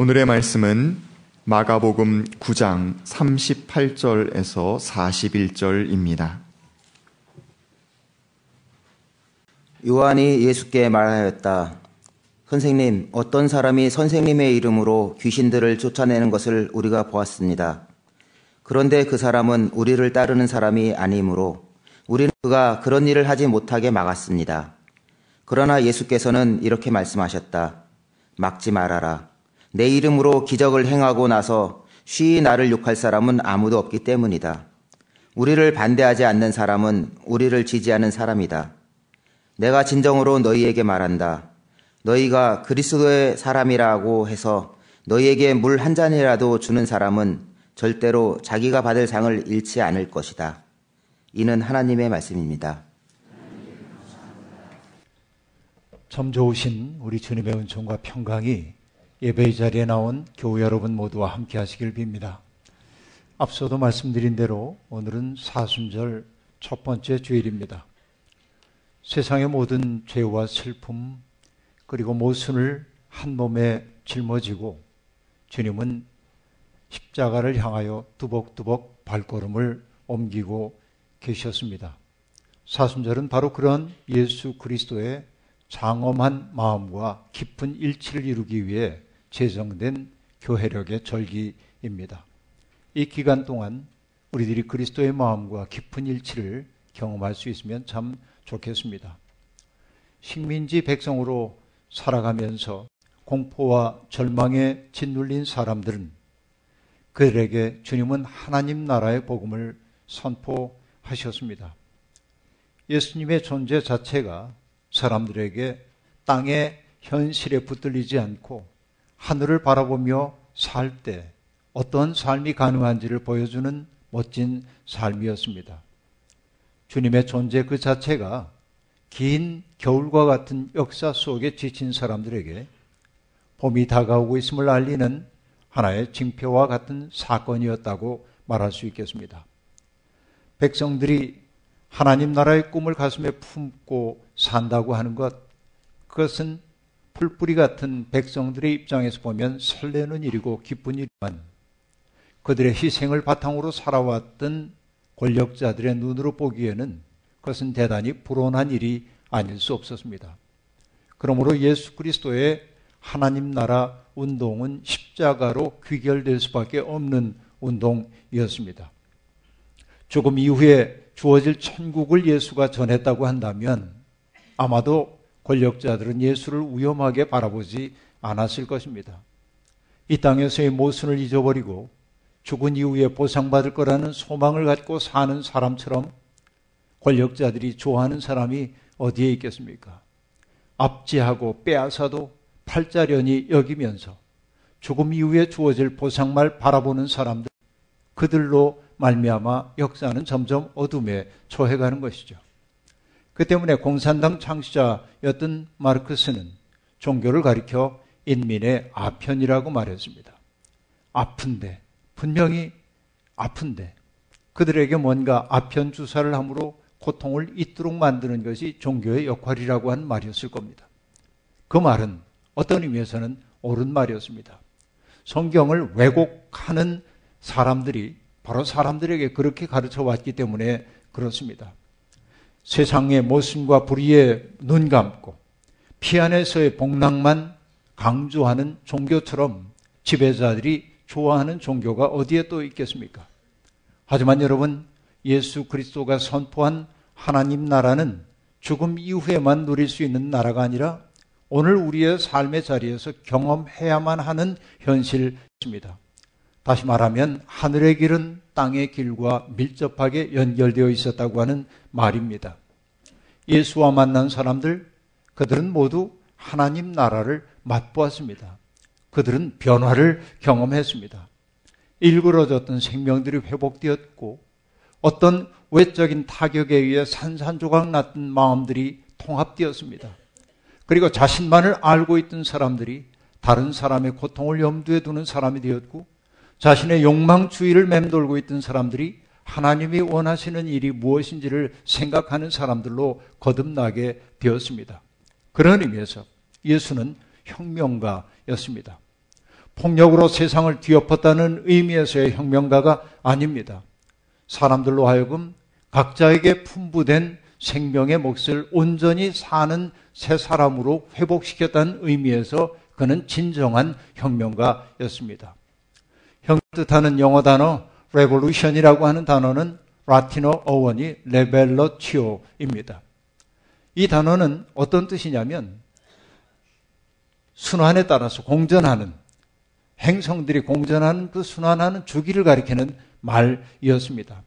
오늘의 말씀은 마가복음 9장 38절에서 41절입니다. 요한이 예수께 말하였다. 선생님, 어떤 사람이 선생님의 이름으로 귀신들을 쫓아내는 것을 우리가 보았습니다. 그런데 그 사람은 우리를 따르는 사람이 아니므로 우리는 그가 그런 일을 하지 못하게 막았습니다. 그러나 예수께서는 이렇게 말씀하셨다. 막지 말아라. 내 이름으로 기적을 행하고 나서 쉬이 나를 욕할 사람은 아무도 없기 때문이다. 우리를 반대하지 않는 사람은 우리를 지지하는 사람이다. 내가 진정으로 너희에게 말한다. 너희가 그리스도의 사람이라고 해서 너희에게 물 한 잔이라도 주는 사람은 절대로 자기가 받을 상을 잃지 않을 것이다. 이는 하나님의 말씀입니다. 참 좋으신 우리 주님의 은총과 평강이 예배의 자리에 나온 교우 여러분 모두와 함께 하시길 빕니다. 앞서도 말씀드린 대로 오늘은 사순절 첫 번째 주일입니다. 세상의 모든 죄와 슬픔 그리고 모순을 한 몸에 짊어지고 주님은 십자가를 향하여 두벅두벅 발걸음을 옮기고 계셨습니다. 사순절은 바로 그런 예수 그리스도의 장엄한 마음과 깊은 일치를 이루기 위해 제정된 교회력의 절기입니다. 이 기간 동안 우리들이 그리스도의 마음과 깊은 일치를 경험할 수 있으면 참 좋겠습니다. 식민지 백성으로 살아가면서 공포와 절망에 짓눌린 사람들은 그들에게 주님은 하나님 나라의 복음을 선포하셨습니다. 예수님의 존재 자체가 사람들에게 땅의 현실에 붙들리지 않고 하늘을 바라보며 살 때 어떤 삶이 가능한지를 보여주는 멋진 삶이었습니다. 주님의 존재 그 자체가 긴 겨울과 같은 역사 속에 지친 사람들에게 봄이 다가오고 있음을 알리는 하나의 징표와 같은 사건이었다고 말할 수 있겠습니다. 백성들이 하나님 나라의 꿈을 가슴에 품고 산다고 하는 것, 그것은 풀뿌리 같은 백성들의 입장에서 보면 설레는 일이고 기쁜 일이지만 그들의 희생을 바탕으로 살아왔던 권력자들의 눈으로 보기에는 그것은 대단히 불온한 일이 아닐 수 없었습니다. 그러므로 예수 그리스도의 하나님 나라 운동은 십자가로 귀결될 수밖에 없는 운동이었습니다. 조금 이후에 주어질 천국을 예수가 전했다고 한다면 아마도 권력자들은 예수를 위험하게 바라보지 않았을 것입니다. 이 땅에서의 모순을 잊어버리고 죽은 이후에 보상받을 거라는 소망을 갖고 사는 사람처럼 권력자들이 좋아하는 사람이 어디에 있겠습니까? 압제하고 빼앗아도 팔자련이 여기면서 죽음 이후에 주어질 보상만 바라보는 사람들 그들로 말미암아 역사는 점점 어둠에 처해가는 것이죠. 그 때문에 공산당 창시자였던 마르크스는 종교를 가리켜 인민의 아편이라고 말했습니다. 아픈데 분명히 아픈데 그들에게 뭔가 아편 주사를 함으로 고통을 잊도록 만드는 것이 종교의 역할이라고 한 말이었을 겁니다. 그 말은 어떤 의미에서는 옳은 말이었습니다. 성경을 왜곡하는 사람들이 바로 사람들에게 그렇게 가르쳐 왔기 때문에 그렇습니다. 세상의 모순과 불의에 눈 감고 피 안에서의 복락만 강조하는 종교처럼 지배자들이 좋아하는 종교가 어디에 또 있겠습니까? 하지만 여러분, 예수 그리스도가 선포한 하나님 나라는 죽음 이후에만 누릴 수 있는 나라가 아니라 오늘 우리의 삶의 자리에서 경험해야만 하는 현실입니다. 다시 말하면 하늘의 길은 땅의 길과 밀접하게 연결되어 있었다고 하는 말입니다. 예수와 만난 사람들, 그들은 모두 하나님 나라를 맛보았습니다. 그들은 변화를 경험했습니다. 일그러졌던 생명들이 회복되었고 어떤 외적인 타격에 의해 산산조각 났던 마음들이 통합되었습니다. 그리고 자신만을 알고 있던 사람들이 다른 사람의 고통을 염두에 두는 사람이 되었고 자신의 욕망주의를 맴돌고 있던 사람들이 하나님이 원하시는 일이 무엇인지를 생각하는 사람들로 거듭나게 되었습니다. 그런 의미에서 예수는 혁명가였습니다. 폭력으로 세상을 뒤엎었다는 의미에서의 혁명가가 아닙니다. 사람들로 하여금 각자에게 풍부된 생명의 몫을 온전히 사는 새 사람으로 회복시켰다는 의미에서 그는 진정한 혁명가였습니다. 형 뜻하는 영어 단어 revolution이라고 하는 단어는 라틴어 어원이 레벨러치오입니다. 이 단어는 어떤 뜻이냐면 순환에 따라서 공전하는 행성들이 공전하는 그 순환하는 주기를 가리키는 말이었습니다.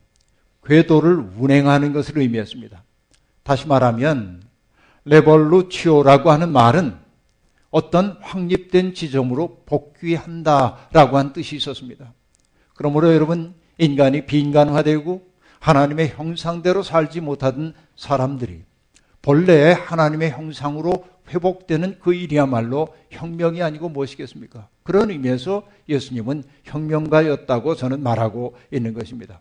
궤도를 운행하는 것을 의미했습니다. 다시 말하면 레볼루치오라고 하는 말은 어떤 확립된 지점으로 복귀한다라고 한 뜻이 있었습니다. 그러므로 여러분 인간이 비인간화되고 하나님의 형상대로 살지 못하던 사람들이 본래의 하나님의 형상으로 회복되는 그 일이야말로 혁명이 아니고 무엇이겠습니까? 그런 의미에서 예수님은 혁명가였다고 저는 말하고 있는 것입니다.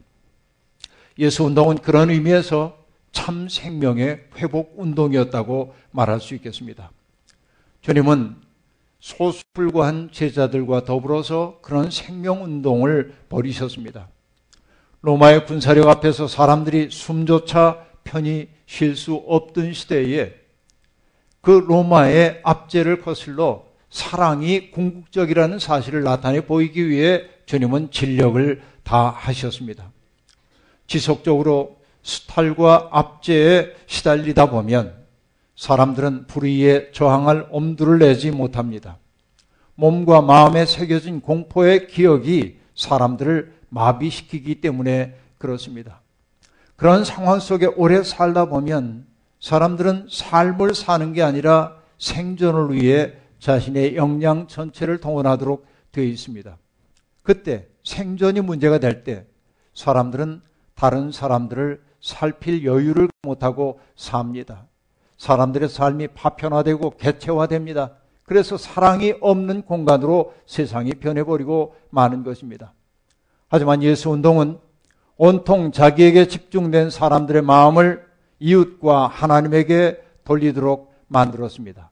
예수 운동은 그런 의미에서 참 생명의 회복 운동이었다고 말할 수 있겠습니다. 주님은 소수불과한 제자들과 더불어서 그런 생명 운동을 벌이셨습니다. 로마의 군사력 앞에서 사람들이 숨조차 편히 쉴 수 없던 시대에 그 로마의 압제를 거슬러 사랑이 궁극적이라는 사실을 나타내 보이기 위해 주님은 진력을 다하셨습니다. 지속적으로 수탈과 압제에 시달리다 보면 사람들은 불의에 저항할 엄두를 내지 못합니다. 몸과 마음에 새겨진 공포의 기억이 사람들을 마비시키기 때문에 그렇습니다. 그런 상황 속에 오래 살다 보면 사람들은 삶을 사는 게 아니라 생존을 위해 자신의 역량 전체를 동원하도록 되어 있습니다. 그때 생존이 문제가 될 때 사람들은 다른 사람들을 살필 여유를 못하고 삽니다. 사람들의 삶이 파편화되고 개체화됩니다. 그래서 사랑이 없는 공간으로 세상이 변해버리고 마는 것입니다. 하지만 예수 운동은 온통 자기에게 집중된 사람들의 마음을 이웃과 하나님에게 돌리도록 만들었습니다.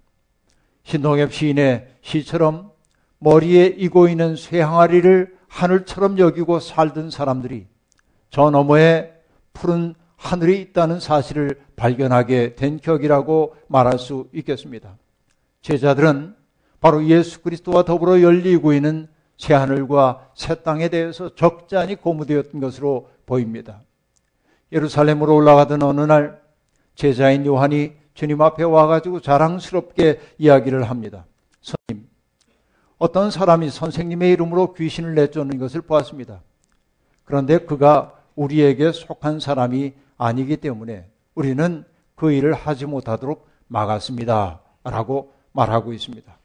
신동엽 시인의 시처럼 머리에 이고 있는 쇠항아리를 하늘처럼 여기고 살던 사람들이 저 너머에 푸른 하늘이 있다는 사실을 발견하게 된 격이라고 말할 수 있겠습니다. 제자들은 바로 예수 그리스도와 더불어 열리고 있는 새 하늘과 새 땅에 대해서 적잖이 고무되었던 것으로 보입니다. 예루살렘으로 올라가던 어느 날 제자인 요한이 주님 앞에 와가지고 자랑스럽게 이야기를 합니다. 선생님, 어떤 사람이 선생님의 이름으로 귀신을 내쫓는 것을 보았습니다. 그런데 그가 우리에게 속한 사람이 아니기 때문에 우리는 그 일을 하지 못하도록 막았습니다. 라고 말하고 있습니다.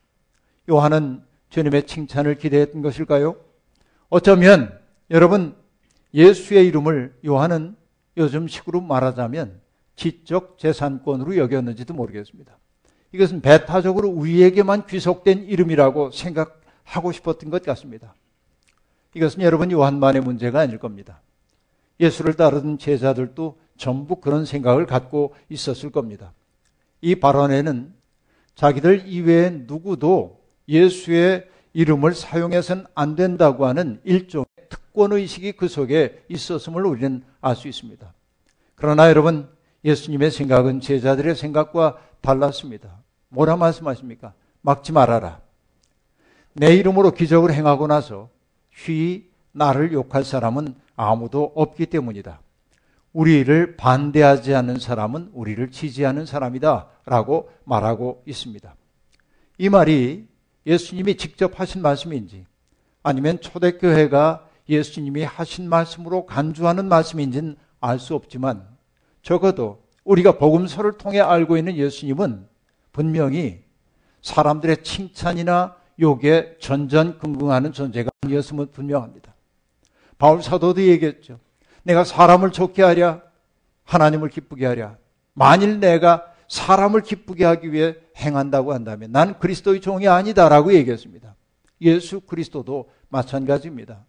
요한은 주님의 칭찬을 기대했던 것일까요? 어쩌면 여러분 예수의 이름을 요한은 요즘 식으로 말하자면 지적 재산권으로 여겼는지도 모르겠습니다. 이것은 배타적으로 우리에게만 귀속된 이름이라고 생각하고 싶었던 것 같습니다. 이것은 여러분 요한만의 문제가 아닐 겁니다. 예수를 따르던 제자들도 전부 그런 생각을 갖고 있었을 겁니다. 이 발언에는 자기들 이외에 누구도 예수의 이름을 사용해서는 안 된다고 하는 일종의 특권의식이 그 속에 있었음을 우리는 알 수 있습니다. 그러나 여러분, 예수님의 생각은 제자들의 생각과 달랐습니다. 뭐라 말씀하십니까? 막지 말아라. 내 이름으로 기적을 행하고 나서 휘 나를 욕할 사람은 아무도 없기 때문이다. 우리를 반대하지 않는 사람은 우리를 지지하는 사람이다. 라고 말하고 있습니다. 이 말이 예수님이 직접 하신 말씀인지 아니면 초대교회가 예수님이 하신 말씀으로 간주하는 말씀인지는 알 수 없지만 적어도 우리가 복음서를 통해 알고 있는 예수님은 분명히 사람들의 칭찬이나 욕에 전전긍긍하는 존재가 아니었음은 분명합니다. 바울 사도도 얘기했죠. 내가 사람을 좋게 하랴, 하나님을 기쁘게 하랴. 만일 내가 사람을 기쁘게 하기 위해 행한다고 한다면 난 그리스도의 종이 아니다라고 얘기했습니다. 예수 그리스도도 마찬가지입니다.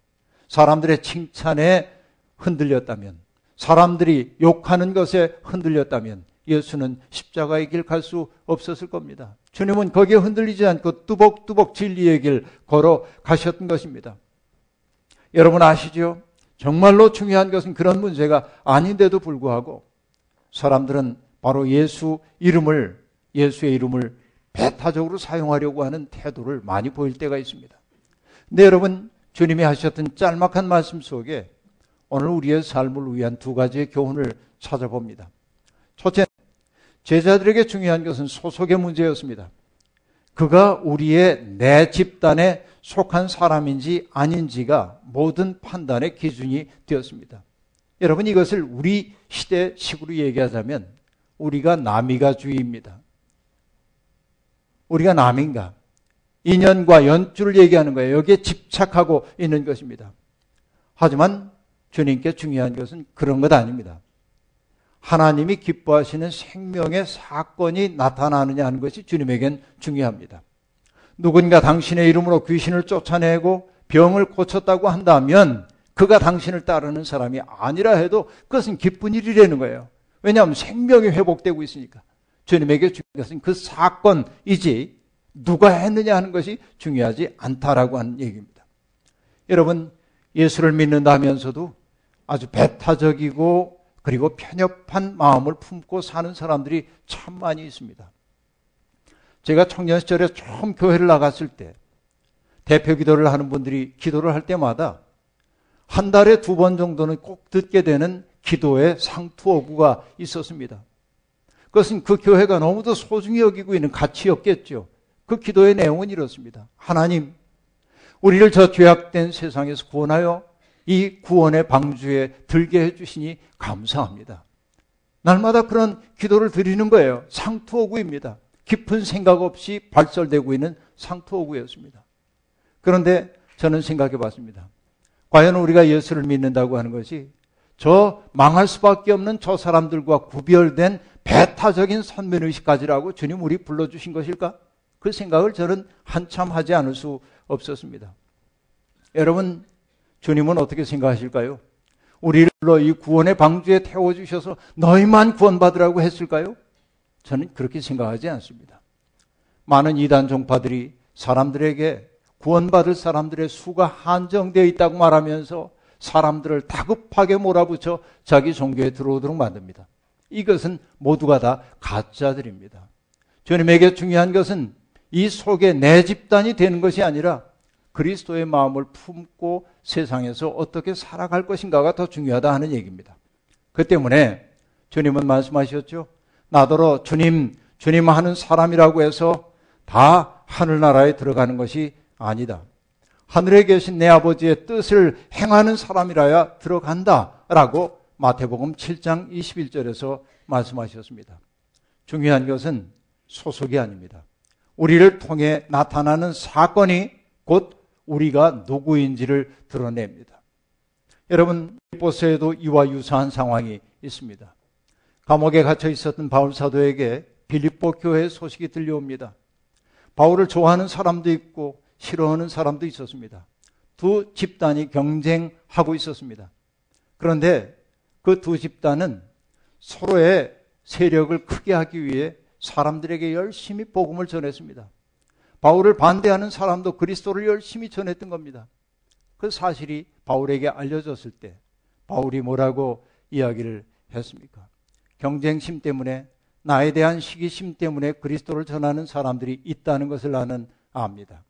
사람들의 칭찬에 흔들렸다면, 사람들이 욕하는 것에 흔들렸다면 예수는 십자가의 길 갈 수 없었을 겁니다. 주님은 거기에 흔들리지 않고 뚜벅뚜벅 진리의 길 걸어 가셨던 것입니다. 여러분 아시죠? 정말로 중요한 것은 그런 문제가 아닌데도 불구하고 사람들은 바로 예수 이름을, 예수의 이름을 배타적으로 사용하려고 하는 태도를 많이 보일 때가 있습니다. 근데 여러분, 주님이 하셨던 짤막한 말씀 속에 오늘 우리의 삶을 위한 두 가지의 교훈을 찾아봅니다. 첫째, 제자들에게 중요한 것은 소속의 문제였습니다. 그가 우리의 내 집단에 속한 사람인지 아닌지가 모든 판단의 기준이 되었습니다. 여러분 이것을 우리 시대식으로 얘기하자면 우리가 남이가주의입니다. 우리가 남인가? 인연과 연주를 얘기하는 거예요. 여기에 집착하고 있는 것입니다. 하지만 주님께 중요한 것은 그런 것 아닙니다. 하나님이 기뻐하시는 생명의 사건이 나타나느냐 하는 것이 주님에겐 중요합니다. 누군가 당신의 이름으로 귀신을 쫓아내고 병을 고쳤다고 한다면 그가 당신을 따르는 사람이 아니라 해도 그것은 기쁜 일이라는 거예요. 왜냐하면 생명이 회복되고 있으니까. 주님에게 중요한 것은 그 사건이지 누가 했느냐 하는 것이 중요하지 않다라고 하는 얘기입니다. 여러분, 예수를 믿는다면서도 아주 배타적이고 그리고 편협한 마음을 품고 사는 사람들이 참 많이 있습니다. 제가 청년 시절에 처음 교회를 나갔을 때 대표 기도를 하는 분들이 기도를 할 때마다 한 달에 두 번 정도는 꼭 듣게 되는 기도의 상투어구가 있었습니다. 그것은 그 교회가 너무도 소중히 여기고 있는 가치였겠죠. 그 기도의 내용은 이렇습니다. 하나님, 우리를 저 죄악된 세상에서 구원하여 이 구원의 방주에 들게 해주시니 감사합니다. 날마다 그런 기도를 드리는 거예요. 상투어구입니다. 깊은 생각 없이 발설되고 있는 상투어구였습니다. 그런데 저는 생각해 봤습니다. 과연 우리가 예수를 믿는다고 하는 것이 저 망할 수밖에 없는 저 사람들과 구별된 배타적인 선민의식까지라고 주님 우리 불러주신 것일까? 그 생각을 저는 한참 하지 않을 수 없었습니다. 여러분, 주님은 어떻게 생각하실까요? 우리를 이 구원의 방주에 태워주셔서 너희만 구원받으라고 했을까요? 저는 그렇게 생각하지 않습니다. 많은 이단 종파들이 사람들에게 구원받을 사람들의 수가 한정되어 있다고 말하면서 사람들을 다급하게 몰아붙여 자기 종교에 들어오도록 만듭니다. 이것은 모두가 다 가짜들입니다. 주님에게 중요한 것은 이 속에 내 집단이 되는 것이 아니라 그리스도의 마음을 품고 세상에서 어떻게 살아갈 것인가가 더 중요하다 하는 얘기입니다. 그 때문에 주님은 말씀하셨죠. 나더러 주님, 주님 하는 사람이라고 해서 다 하늘나라에 들어가는 것이 아니다. 하늘에 계신 내 아버지의 뜻을 행하는 사람이라야 들어간다. 라고 마태복음 7장 21절에서 말씀하셨습니다. 중요한 것은 소속이 아닙니다. 우리를 통해 나타나는 사건이 곧 우리가 누구인지를 드러냅니다. 여러분, 보스에도 이와 유사한 상황이 있습니다. 감옥에 갇혀 있었던 바울 사도에게 빌립보 교회 소식이 들려옵니다. 바울을 좋아하는 사람도 있고 싫어하는 사람도 있었습니다. 두 집단이 경쟁하고 있었습니다. 그런데 그 두 집단은 서로의 세력을 크게 하기 위해 사람들에게 열심히 복음을 전했습니다. 바울을 반대하는 사람도 그리스도를 열심히 전했던 겁니다. 그 사실이 바울에게 알려졌을 때 바울이 뭐라고 이야기를 했습니까? 경쟁심 때문에 나에 대한 시기심 때문에 그리스도를 전하는 사람들이 있다는 것을 나는 압니다.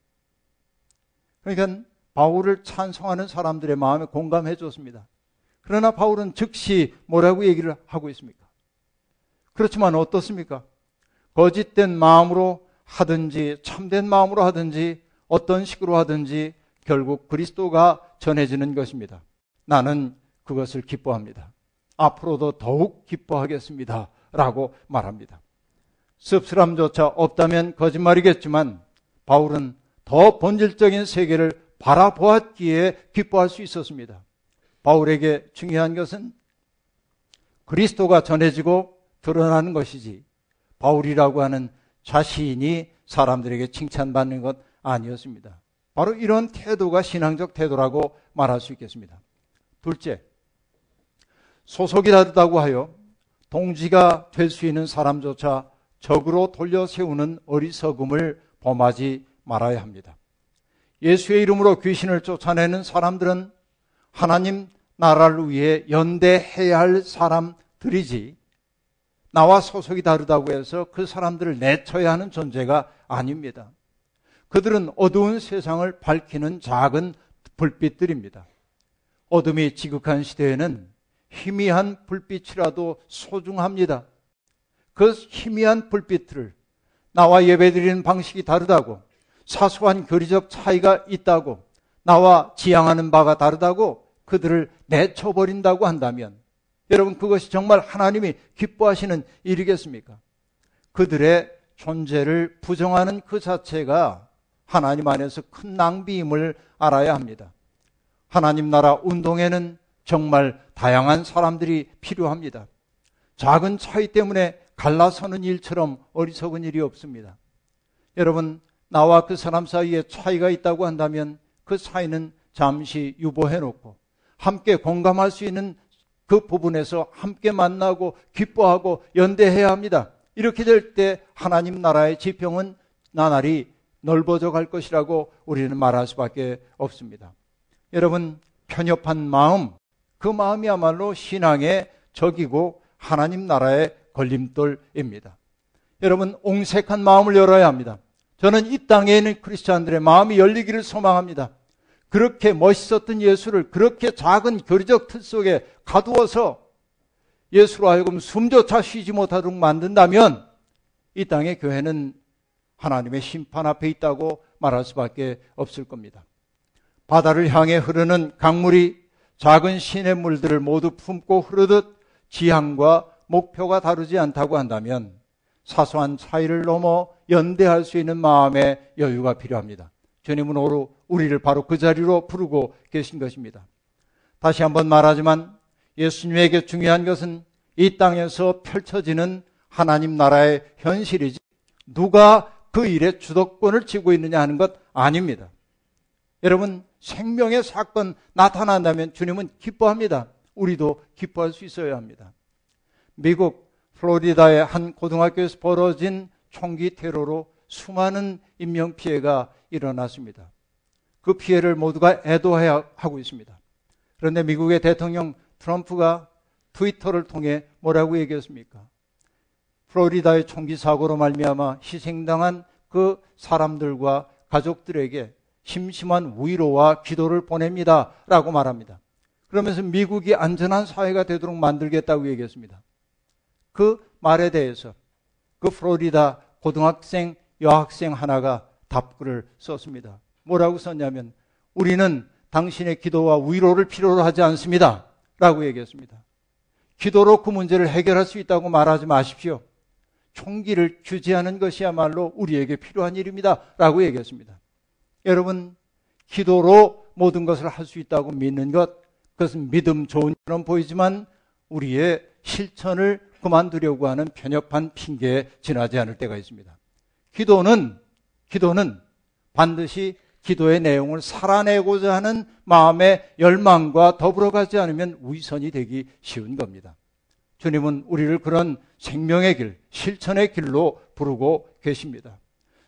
그러니까 바울을 찬송하는 사람들의 마음에 공감해 줬습니다. 그러나 바울은 즉시 뭐라고 얘기를 하고 있습니까? 그렇지만 어떻습니까? 거짓된 마음으로 하든지 참된 마음으로 하든지 어떤 식으로 하든지 결국 그리스도가 전해지는 것입니다. 나는 그것을 기뻐합니다. 앞으로도 더욱 기뻐하겠습니다. 라고 말합니다. 씁쓸함조차 없다면 거짓말이겠지만 바울은 더 본질적인 세계를 바라보았기에 기뻐할 수 있었습니다. 바울에게 중요한 것은 그리스도가 전해지고 드러나는 것이지 바울이라고 하는 자신이 사람들에게 칭찬받는 것 아니었습니다. 바로 이런 태도가 신앙적 태도라고 말할 수 있겠습니다. 둘째, 소속이 다르다고 하여 동지가 될 수 있는 사람조차 적으로 돌려 세우는 어리석음을 범하지 말아야 합니다. 예수의 이름으로 귀신을 쫓아내는 사람들은 하나님 나라를 위해 연대해야 할 사람들이지 나와 소속이 다르다고 해서 그 사람들을 내쳐야 하는 존재가 아닙니다. 그들은 어두운 세상을 밝히는 작은 불빛들입니다. 어둠이 지극한 시대에는 희미한 불빛이라도 소중합니다. 그 희미한 불빛을 나와 예배드리는 방식이 다르다고 사소한 교리적 차이가 있다고 나와 지향하는 바가 다르다고 그들을 내쳐버린다고 한다면 여러분 그것이 정말 하나님이 기뻐하시는 일이겠습니까? 그들의 존재를 부정하는 그 자체가 하나님 안에서 큰 낭비임을 알아야 합니다. 하나님 나라 운동에는 정말 다양한 사람들이 필요합니다. 작은 차이 때문에 갈라서는 일처럼 어리석은 일이 없습니다. 여러분, 나와 그 사람 사이에 차이가 있다고 한다면 그 차이는 잠시 유보해 놓고 함께 공감할 수 있는 그 부분에서 함께 만나고 기뻐하고 연대해야 합니다. 이렇게 될 때 하나님 나라의 지평은 나날이 넓어져 갈 것이라고 우리는 말할 수밖에 없습니다. 여러분, 편협한 마음, 그 마음이야말로 신앙의 적이고 하나님 나라의 걸림돌입니다. 여러분, 옹색한 마음을 열어야 합니다. 저는 이 땅에 있는 크리스찬들의 마음이 열리기를 소망합니다. 그렇게 멋있었던 예수를 그렇게 작은 교리적 틀 속에 가두어서 예수로 하여금 숨조차 쉬지 못하도록 만든다면 이 땅의 교회는 하나님의 심판 앞에 있다고 말할 수밖에 없을 겁니다. 바다를 향해 흐르는 강물이 작은 시냇물들을 모두 품고 흐르듯 지향과 목표가 다르지 않다고 한다면 사소한 차이를 넘어 연대할 수 있는 마음의 여유가 필요합니다. 주님은 오늘 우리를 바로 그 자리로 부르고 계신 것입니다. 다시 한번 말하지만 예수님에게 중요한 것은 이 땅에서 펼쳐지는 하나님 나라의 현실이지 누가 그 일에 주도권을 쥐고 있느냐 하는 것 아닙니다. 여러분 생명의 사건 나타난다면 주님은 기뻐합니다. 우리도 기뻐할 수 있어야 합니다. 미국 플로리다의 한 고등학교에서 벌어진 총기 테러로 수많은 인명 피해가 일어났습니다. 그 피해를 모두가 애도하고 있습니다. 그런데 미국의 대통령 트럼프가 트위터를 통해 뭐라고 얘기했습니까? 플로리다의 총기 사고로 말미암아 희생당한 그 사람들과 가족들에게 심심한 위로와 기도를 보냅니다 라고 말합니다. 그러면서 미국이 안전한 사회가 되도록 만들겠다고 얘기했습니다. 그 말에 대해서 그 플로리다 고등학생 여학생 하나가 답글을 썼습니다. 뭐라고 썼냐면 우리는 당신의 기도와 위로를 필요로 하지 않습니다. 라고 얘기했습니다. 기도로 그 문제를 해결할 수 있다고 말하지 마십시오. 총기를 규제하는 것이야말로 우리에게 필요한 일입니다. 라고 얘기했습니다. 여러분, 기도로 모든 것을 할 수 있다고 믿는 것, 그것은 믿음 좋은 처럼 보이지만 우리의 실천을 그만두려고 하는 편협한 핑계에 지나지 않을 때가 있습니다. 기도는, 기도는 반드시 기도의 내용을 살아내고자 하는 마음의 열망과 더불어 가지 않으면 위선이 되기 쉬운 겁니다. 주님은 우리를 그런 생명의 길, 실천의 길로 부르고 계십니다.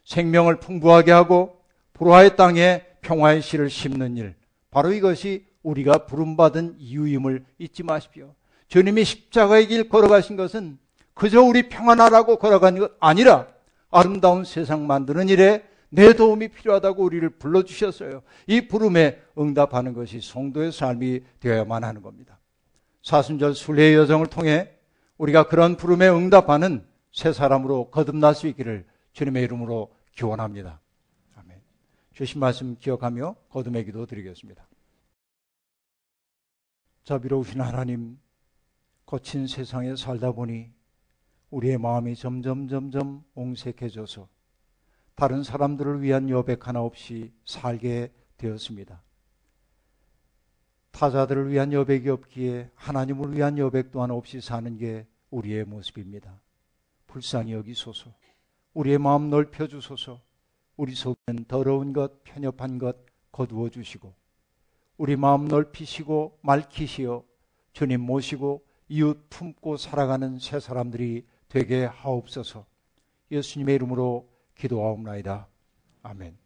생명을 풍부하게 하고 불화의 땅에 평화의 씨를 심는 일. 바로 이것이 우리가 부름받은 이유임을 잊지 마십시오. 주님이 십자가의 길 걸어가신 것은 그저 우리 평안하라고 걸어가는 것 아니라 아름다운 세상 만드는 일에 내 도움이 필요하다고 우리를 불러주셨어요. 이 부름에 응답하는 것이 성도의 삶이 되어야만 하는 겁니다. 사순절 순례의 여정을 통해 우리가 그런 부름에 응답하는 새 사람으로 거듭날 수 있기를 주님의 이름으로 기원합니다. 주신 말씀 기억하며 거듭의 기도 드리겠습니다. 자비로우신 하나님, 거친 세상에 살다 보니 우리의 마음이 점점 점점 옹색해져서 다른 사람들을 위한 여백 하나 없이 살게 되었습니다. 타자들을 위한 여백이 없기에 하나님을 위한 여백 또한 없이 사는 게 우리의 모습입니다. 불쌍히 여기소서. 우리의 마음 넓혀 주소서. 우리 속에는 더러운 것, 편협한 것 거두어 주시고 우리 마음 넓히시고 맑히시어 주님 모시고 이웃 품고 살아가는 새 사람들이 되게 하옵소서. 예수님의 이름으로 기도하옵나이다. 아멘.